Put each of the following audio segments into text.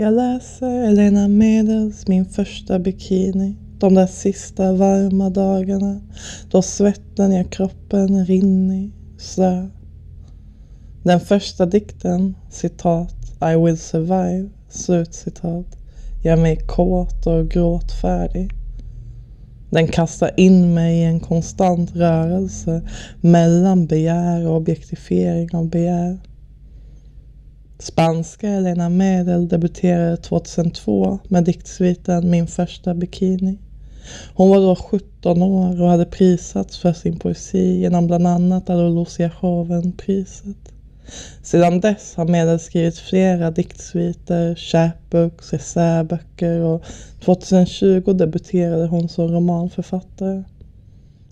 Jag läser Elena Medels Min första bikini. De där sista varma dagarna då svetten gör kroppen rinnig, slö. Den första dikten, citat, I will survive, slutcitat, gör mig kåt och gråtfärdig. Den kastar in mig i en konstant rörelse mellan begär och objektifiering av begär. Spanska Elena Medel debuterade 2002 med diktsviten Min första bikini. Hon var då 17 år och hade prisats för sin poesi genom bland annat Adolosia priset Sedan dess har Medel skrivit flera diktsviter, chapbooks, essäböcker och 2020 debuterade hon som romanförfattare.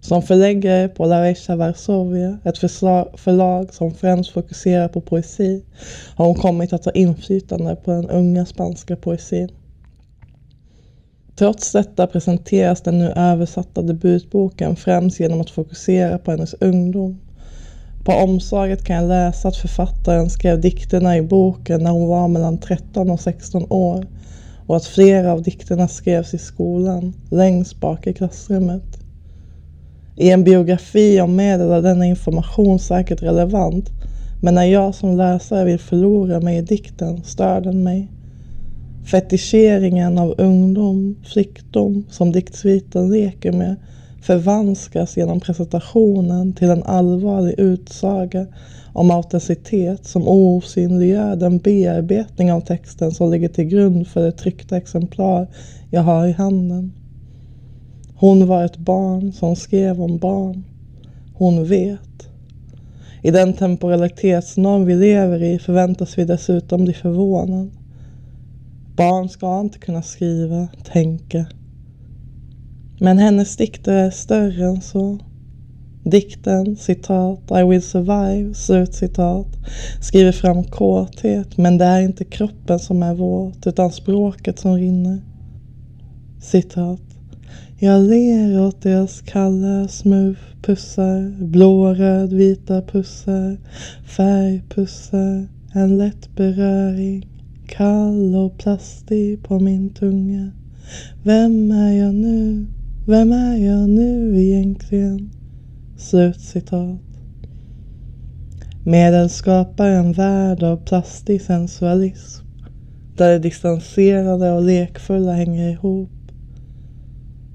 Som förläggare på La Recha Varsovia, ett förlag som främst fokuserar på poesi, har hon kommit att ha inflytande på den unga spanska poesin. Trots detta presenteras den nu översatta debutboken främst genom att fokusera på hennes ungdom. På omslaget kan jag läsa att författaren skrev dikterna i boken när hon var mellan 13 och 16 år och att flera av dikterna skrevs i skolan, längst bak i klassrummet. I en biografi om medel är denna information säkert relevant, men när jag som läsare vill förlora mig i dikten stör den mig. Fetischeringen av ungdom, flickdom, som diktsviten leker med, förvanskas genom presentationen till en allvarlig utsaga om autenticitet som osynliggör den bearbetning av texten som ligger till grund för det tryckta exemplar jag har i handen. Hon var ett barn som skrev om barn. Hon vet. I den temporalitetsnorm vi lever i förväntas vi dessutom bli förvånade. Barn ska inte kunna skriva, tänka. Men hennes dikter är större än så. Dikten, citat, I will survive, slutcitat, skriver fram kåthet, men det är inte kroppen som är våt, utan språket som rinner. Citat. Jag ler åt deras kalla smurfpussar, blå, röd, vita pussar, färgpussar, en lätt beröring, kall och plastig på min tunga. Vem är jag nu? Vem är jag nu egentligen? Slutcitat. Medel skapar en värld av plastig sensualism där det distanserade och lekfulla hänger ihop.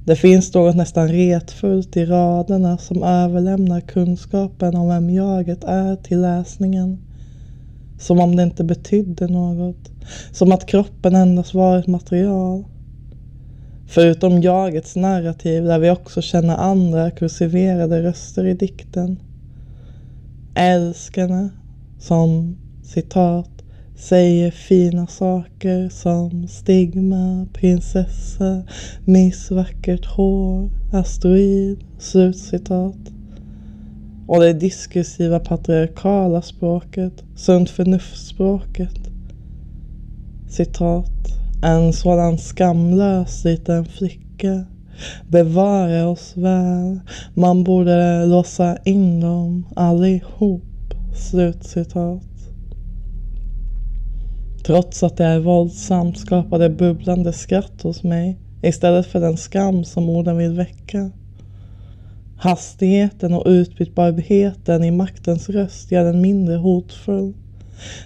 Det finns något nästan retfullt i raderna som överlämnar kunskapen om vem jaget är till läsningen. Som om det inte betydde något. Som att kroppen endast var ett material. Förutom jagets narrativ där vi också känner andra kursiverade röster i dikten. Älskarna som citat säger fina saker som stigma, prinsessa, miss vackert hår, asteroid, slutcitat. Och det diskursiva patriarkala språket, sunt förnuftspråket. Citat. En sådan skamlös liten flicka bevara oss väl. Man borde låsa in dem allihop. Slutcitat. Trots att det är våldsamt skapar det bubblande skratt hos mig istället för den skam som orden vill väcka. Hastigheten och utbytbarheten i maktens röst gör den mindre hotfull.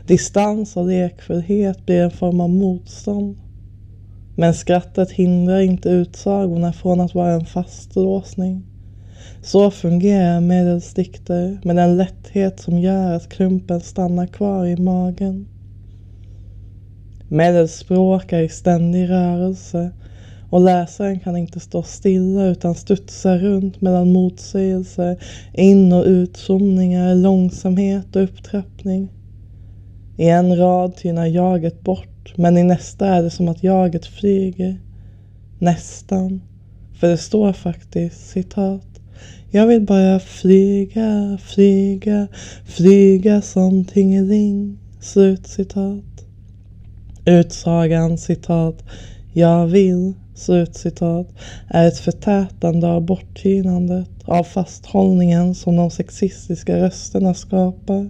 Distans och lekfullhet blir en form av motstånd. Men skrattet hindrar inte utsagorna från att vara en fastlåsning. Så fungerar medelsdikter med en lätthet som gör att klumpen stannar kvar i magen. Medelspråk är i ständig rörelse och läsaren kan inte stå stilla utan studsa runt mellan motsägelser, in och utzoomningar, långsamhet och upptrappning. I en rad tynar jaget bort men i nästa är det som att jaget flyger. Nästan. För det står faktiskt citat. Jag vill bara flyga, flyga, flyga som tingeling. Slutcitat. Utsagan citat. Jag vill, slutcitat, är ett förtätande av borttynandet, av fasthållningen som de sexistiska rösterna skapar.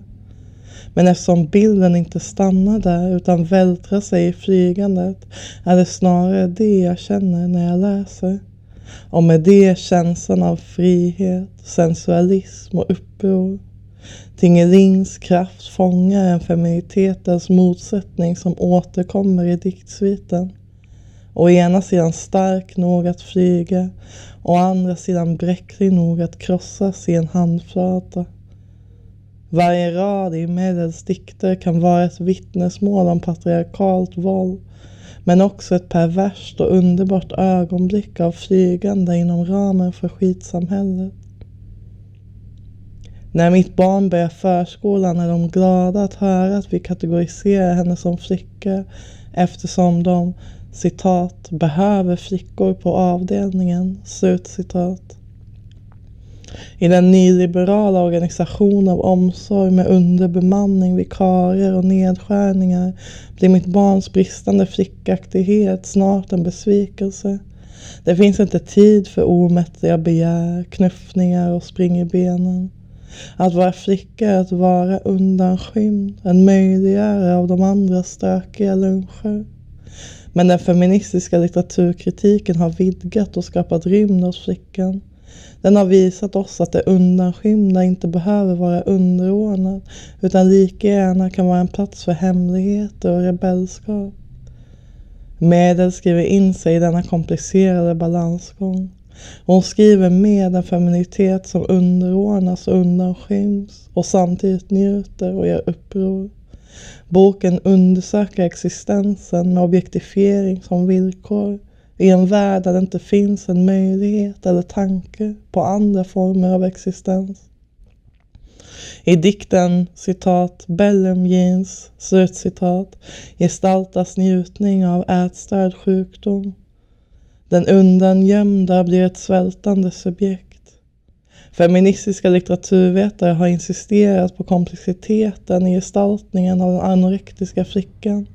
Men eftersom bilden inte stannar där utan vältrar sig i flygandet är det snarare det jag känner när jag läser. Och med det känslan av frihet, sensualism och uppror. Tingelings kraft fångar en feminitetens motsättning som återkommer i diktsviten. Å ena sidan stark nog att flyga, å andra sidan bräcklig nog att krossas i en handflata. Varje rad i Medels dikter kan vara ett vittnesmål om patriarkalt våld, men också ett perverst och underbart ögonblick av flygande inom ramen för skitsamhället. När mitt barn börjar förskolan är de glada att höra att vi kategoriserar henne som flicka eftersom de citat, behöver flickor på avdelningen, slut citat. I den nyliberala organisation av omsorg med underbemanning, vikarier och nedskärningar blir mitt barns bristande flickaktighet snart en besvikelse. Det finns inte tid för omättliga begär, knuffningar och spring i benen. Att vara flicka är att vara undanskymd, en möjliggörare av de andra stökiga luncher. Men den feministiska litteraturkritiken har vidgat och skapat rymd hos flickan. Den har visat oss att det undanskymda inte behöver vara underordnat utan lika gärna kan vara en plats för hemligheter och rebellskap. Medel skriver in sig i denna komplicerade balansgång. Hon skriver med en feminitet som underordnas och undanskyms och samtidigt njuter och gör uppror. Boken undersöker existensen med objektifiering som villkor i en värld där det inte finns en möjlighet eller tanke på andra former av existens. I dikten citat Bellum jeans slutcitat gestaltas njutning av ätstörd sjukdom. Den undangömda blir ett svältande subjekt. Feministiska litteraturvetare har insisterat på komplexiteten i gestaltningen av den anorektiska flickan.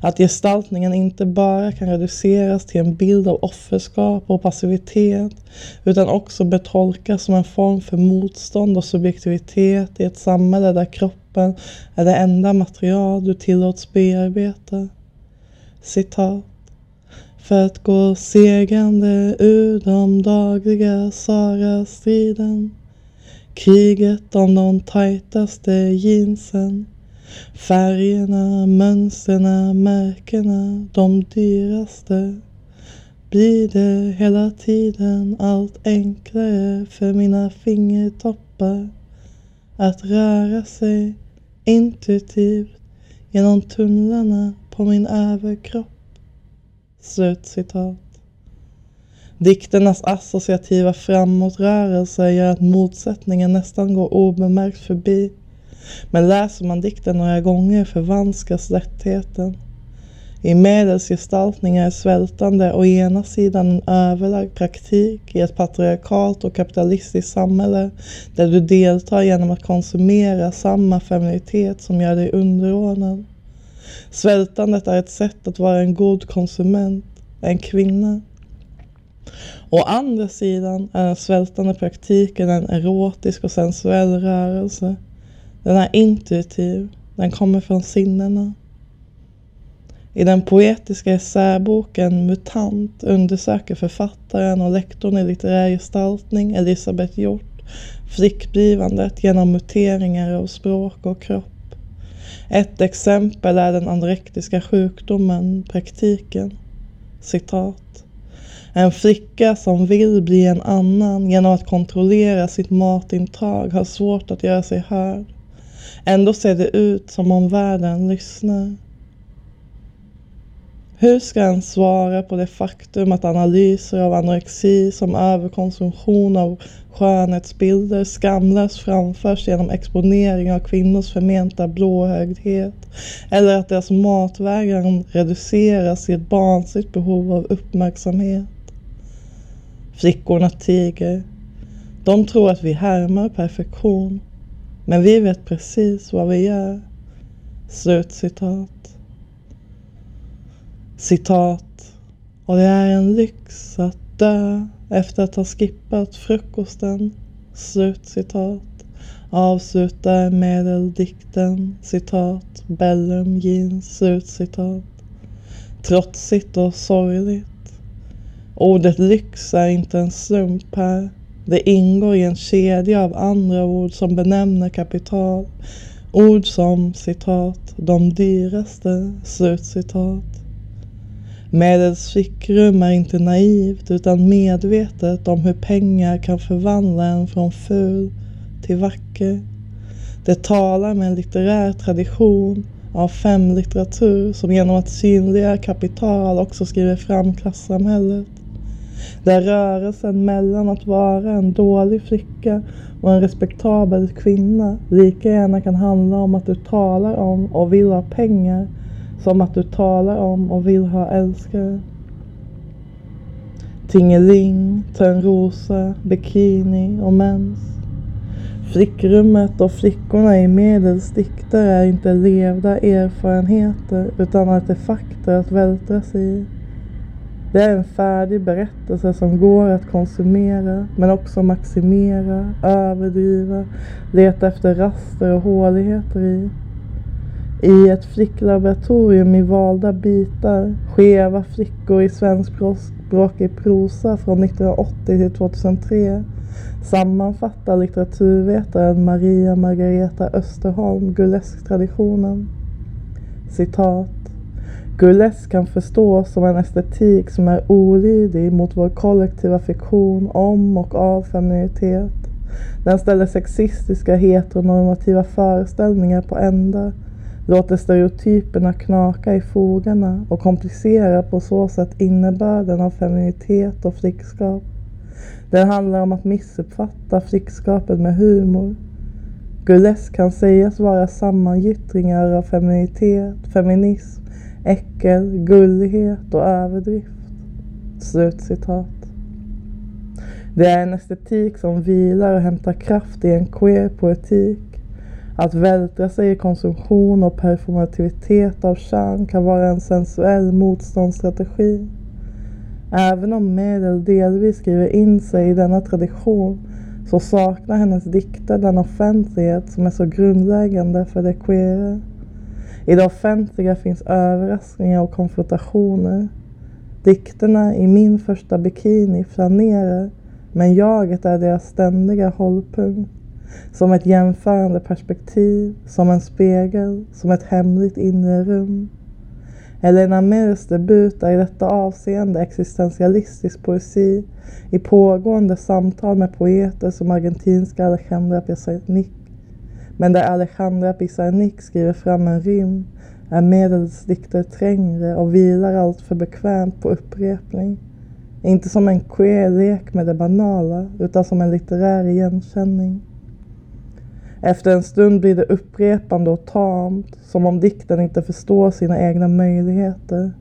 Att gestaltningen inte bara kan reduceras till en bild av offerskap och passivitet utan också betolkas som en form för motstånd och subjektivitet i ett samhälle där kroppen är det enda material du tillåts bearbeta. Citat. För att gå segrande ur de dagliga Sara-striden Kriget om de tajtaste jeansen. Färgerna, mönstren, märkena, de dyraste. Blir det hela tiden allt enklare för mina fingertoppar? Att röra sig intuitivt genom tunnlarna på min överkropp. Slutcitat. Dikternas associativa framåtrörelse gör att motsättningen nästan går obemärkt förbi men läser man dikten några gånger förvanskas lättheten. I medelsgestaltning är svältande å ena sidan en överlagd praktik i ett patriarkalt och kapitalistiskt samhälle där du deltar genom att konsumera samma feminitet som gör dig underordnad. Svältandet är ett sätt att vara en god konsument, en kvinna. Å andra sidan är den svältande praktiken en erotisk och sensuell rörelse den är intuitiv, den kommer från sinnena. I den poetiska essäboken Mutant undersöker författaren och lektorn i litterär gestaltning Elisabeth Hjort flickblivandet genom muteringar av språk och kropp. Ett exempel är den anorektiska sjukdomen praktiken. Citat. En flicka som vill bli en annan genom att kontrollera sitt matintag har svårt att göra sig hörd. Ändå ser det ut som om världen lyssnar. Hur ska han svara på det faktum att analyser av anorexi som överkonsumtion av skönhetsbilder skamlöst framförs genom exponering av kvinnors förmenta blåögdhet eller att deras matvägran reduceras i ett barnsligt behov av uppmärksamhet. Flickorna tiger. De tror att vi härmar perfektion men vi vet precis vad vi gör. Slutcitat. Citat. Och det är en lyx att dö efter att ha skippat frukosten. Slutcitat. avslutar medeldikten citat Bellum jeans slutcitat. Trotsigt och sorgligt. Ordet lyx är inte en slump här. Det ingår i en kedja av andra ord som benämner kapital. Ord som citat de dyraste slutcitat. Medels fickrum är inte naivt utan medvetet om hur pengar kan förvandla en från ful till vacker. Det talar med en litterär tradition av femlitteratur som genom att synliga kapital också skriver fram klassamhället. Där rörelsen mellan att vara en dålig flicka och en respektabel kvinna lika gärna kan handla om att du talar om och vill ha pengar som att du talar om och vill ha älskare. Tingeling, Törnrosa, bikini och mens. Flickrummet och flickorna i medelsdikter är inte levda erfarenheter utan artefakter att vältra sig i. Det är en färdig berättelse som går att konsumera men också maximera, överdriva, leta efter raster och håligheter i. I ett flicklaboratorium i valda bitar, skeva flickor i svenskspråkig prosa från 1980 till 2003 sammanfattar litteraturvetaren Maria Margareta Österholm Gulesk-traditionen. Citat. Gulesk kan förstås som en estetik som är olydig mot vår kollektiva fiktion om och av feminitet. Den ställer sexistiska heteronormativa föreställningar på ända låter stereotyperna knaka i fogarna och komplicerar på så sätt innebörden av feminitet och flickskap. Den handlar om att missuppfatta flickskapet med humor. Gulesk kan sägas vara sammangyttringar av feminitet, feminism, äckel, gullighet och överdrift. Slutcitat. Det är en estetik som vilar och hämtar kraft i en queer poetik att vältra sig i konsumtion och performativitet av kön kan vara en sensuell motståndsstrategi. Även om Medel delvis skriver in sig i denna tradition så saknar hennes dikter den offentlighet som är så grundläggande för det queera. I det offentliga finns överraskningar och konfrontationer. Dikterna i min första bikini flanerar men jaget är deras ständiga hållpunkt. Som ett jämförande perspektiv, som en spegel, som ett hemligt inre rum. Elena Mirs debut är i detta avseende existentialistisk poesi i pågående samtal med poeter som argentinska Alejandra Pizarnik. Men där Alejandra Pizarnik skriver fram en rym är Medels dikter trängre och vilar allt för bekvämt på upprepning. Inte som en queer lek med det banala utan som en litterär igenkänning. Efter en stund blir det upprepande och tamt, som om dikten inte förstår sina egna möjligheter.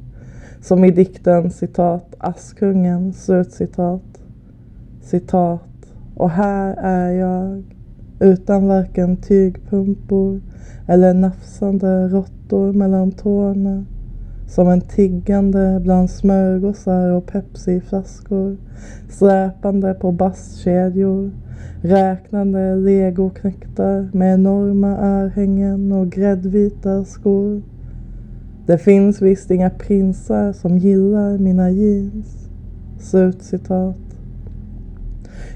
Som i dikten citat Askungen, slutcitat. Citat. Och här är jag, utan varken tygpumpor eller nafsande råttor mellan tårna. Som en tiggande bland smörgåsar och pepsiflaskor, släpande på basskedjor räknande legoknektar med enorma örhängen och gräddvita skor. Det finns visst inga prinsar som gillar mina jeans. Slutcitat.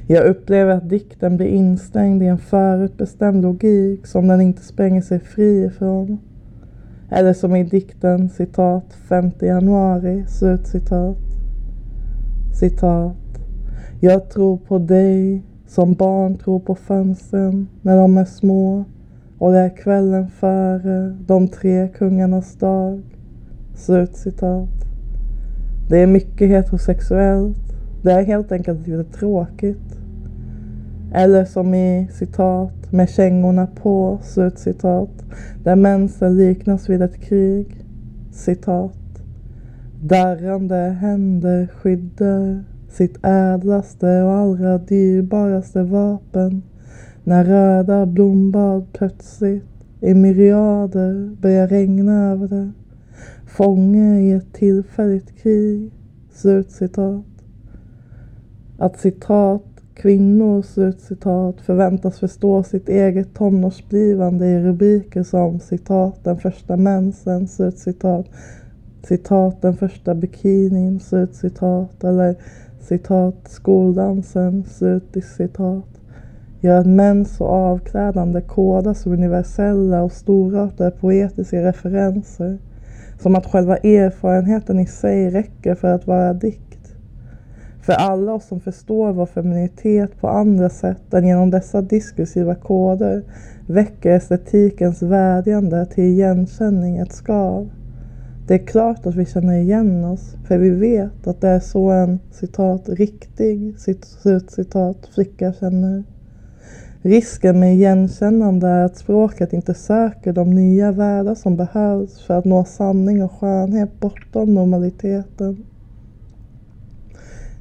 Jag upplever att dikten blir instängd i en förutbestämd logik som den inte spränger sig fri ifrån. Eller som i dikten citat 5 januari, slutcitat. Citat. Jag tror på dig, som barn tror på fönstren när de är små och det är kvällen före de tre kungarnas dag. Slutcitat. Det är mycket heterosexuellt. Det är helt enkelt lite tråkigt. Eller som i citat med kängorna på, slutcitat, där mensen liknas vid ett krig. Citat. Darrande händer skyddar sitt ädlaste och allra dyrbaraste vapen när röda blombad plötsligt i myriader börjar regna över det. Fånge i ett tillfälligt krig. Slutcitat. Att citat Kvinnor, slutcitat, förväntas förstå sitt eget tonårsblivande i rubriker som citat den första mensen, slutcitat, citat den första bikinin, slutcitat eller citat skoldansen, slutcitat. Gör att mens och avklädande kodas som universella och storartade poetiska referenser. Som att själva erfarenheten i sig räcker för att vara dikt. För alla oss som förstår vår feminitet på andra sätt än genom dessa diskursiva koder väcker estetikens vädjande till igenkänning ett skav. Det är klart att vi känner igen oss, för vi vet att det är så en citat riktig citat, flicka känner. Risken med igenkännande är att språket inte söker de nya världar som behövs för att nå sanning och skönhet bortom normaliteten.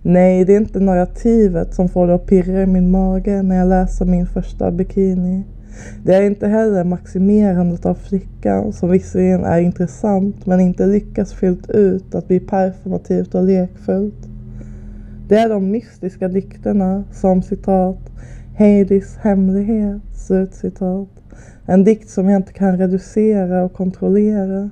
Nej, det är inte narrativet som får det att pirra i min mage när jag läser min första bikini. Det är inte heller maximerandet av flickan som visserligen är intressant men inte lyckas fyllt ut att bli performativt och lekfullt. Det är de mystiska dikterna som citat Heidis hemlighet, slutcitat. En dikt som jag inte kan reducera och kontrollera.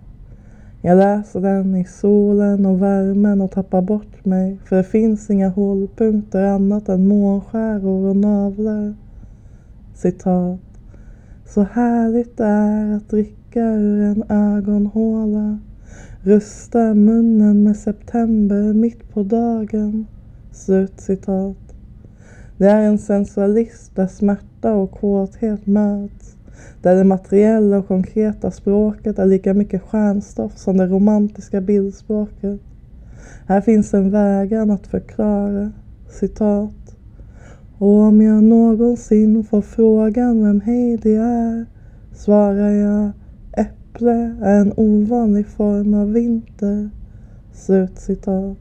Jag läser den i solen och värmen och tappar bort mig för det finns inga hållpunkter annat än månskäror och navlar. Citat. Så härligt det är att dricka ur en ögonhåla. Rusta munnen med september mitt på dagen. Slutcitat. Det är en sensualism där smärta och kåthet möts. Där det materiella och konkreta språket är lika mycket stjärnstoff som det romantiska bildspråket. Här finns en vägan att förklara. Citat. Och om jag någonsin får frågan vem Heidi är svarar jag äpple är en ovanlig form av vinter. Slutcitat.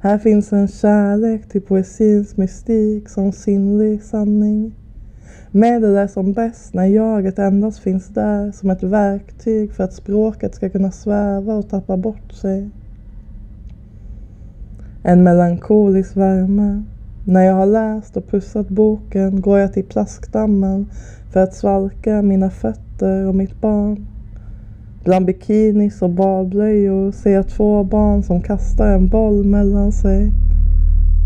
Här finns en kärlek till poesins mystik som sinnlig sanning. Medel är som bäst när jaget endast finns där som ett verktyg för att språket ska kunna sväva och tappa bort sig. En melankolisk värme. När jag har läst och pussat boken går jag till plaskdammen för att svalka mina fötter och mitt barn. Bland bikinis och badblöjor ser jag två barn som kastar en boll mellan sig.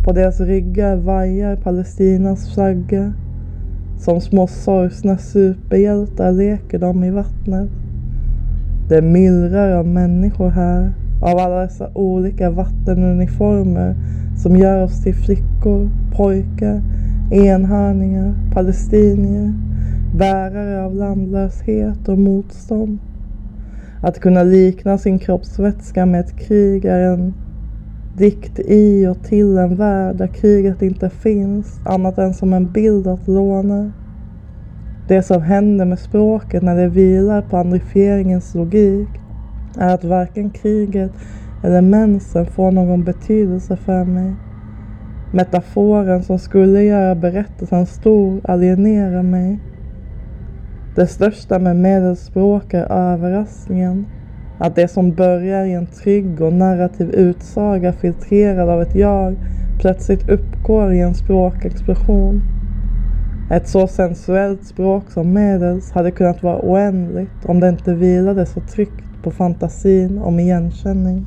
På deras ryggar vajar Palestinas flagga. Som små sorgsna superhjältar leker de i vattnet. Det myllrar av människor här, av alla dessa olika vattenuniformer som gör oss till flickor, pojkar, enhörningar, palestinier, bärare av landlöshet och motstånd. Att kunna likna sin kroppsvätska med ett krig är en dikt i och till en värld där kriget inte finns annat än som en bild att låna. Det som händer med språket när det vilar på andrifieringens logik är att varken kriget eller mensen får någon betydelse för mig. Metaforen som skulle göra berättelsen stor alienerar mig. Det största med medelspråk är överraskningen. Att det som börjar i en trygg och narrativ utsaga filtrerad av ett jag plötsligt uppgår i en språkexplosion. Ett så sensuellt språk som medels hade kunnat vara oändligt om det inte vilade så tryggt på fantasin om igenkänning.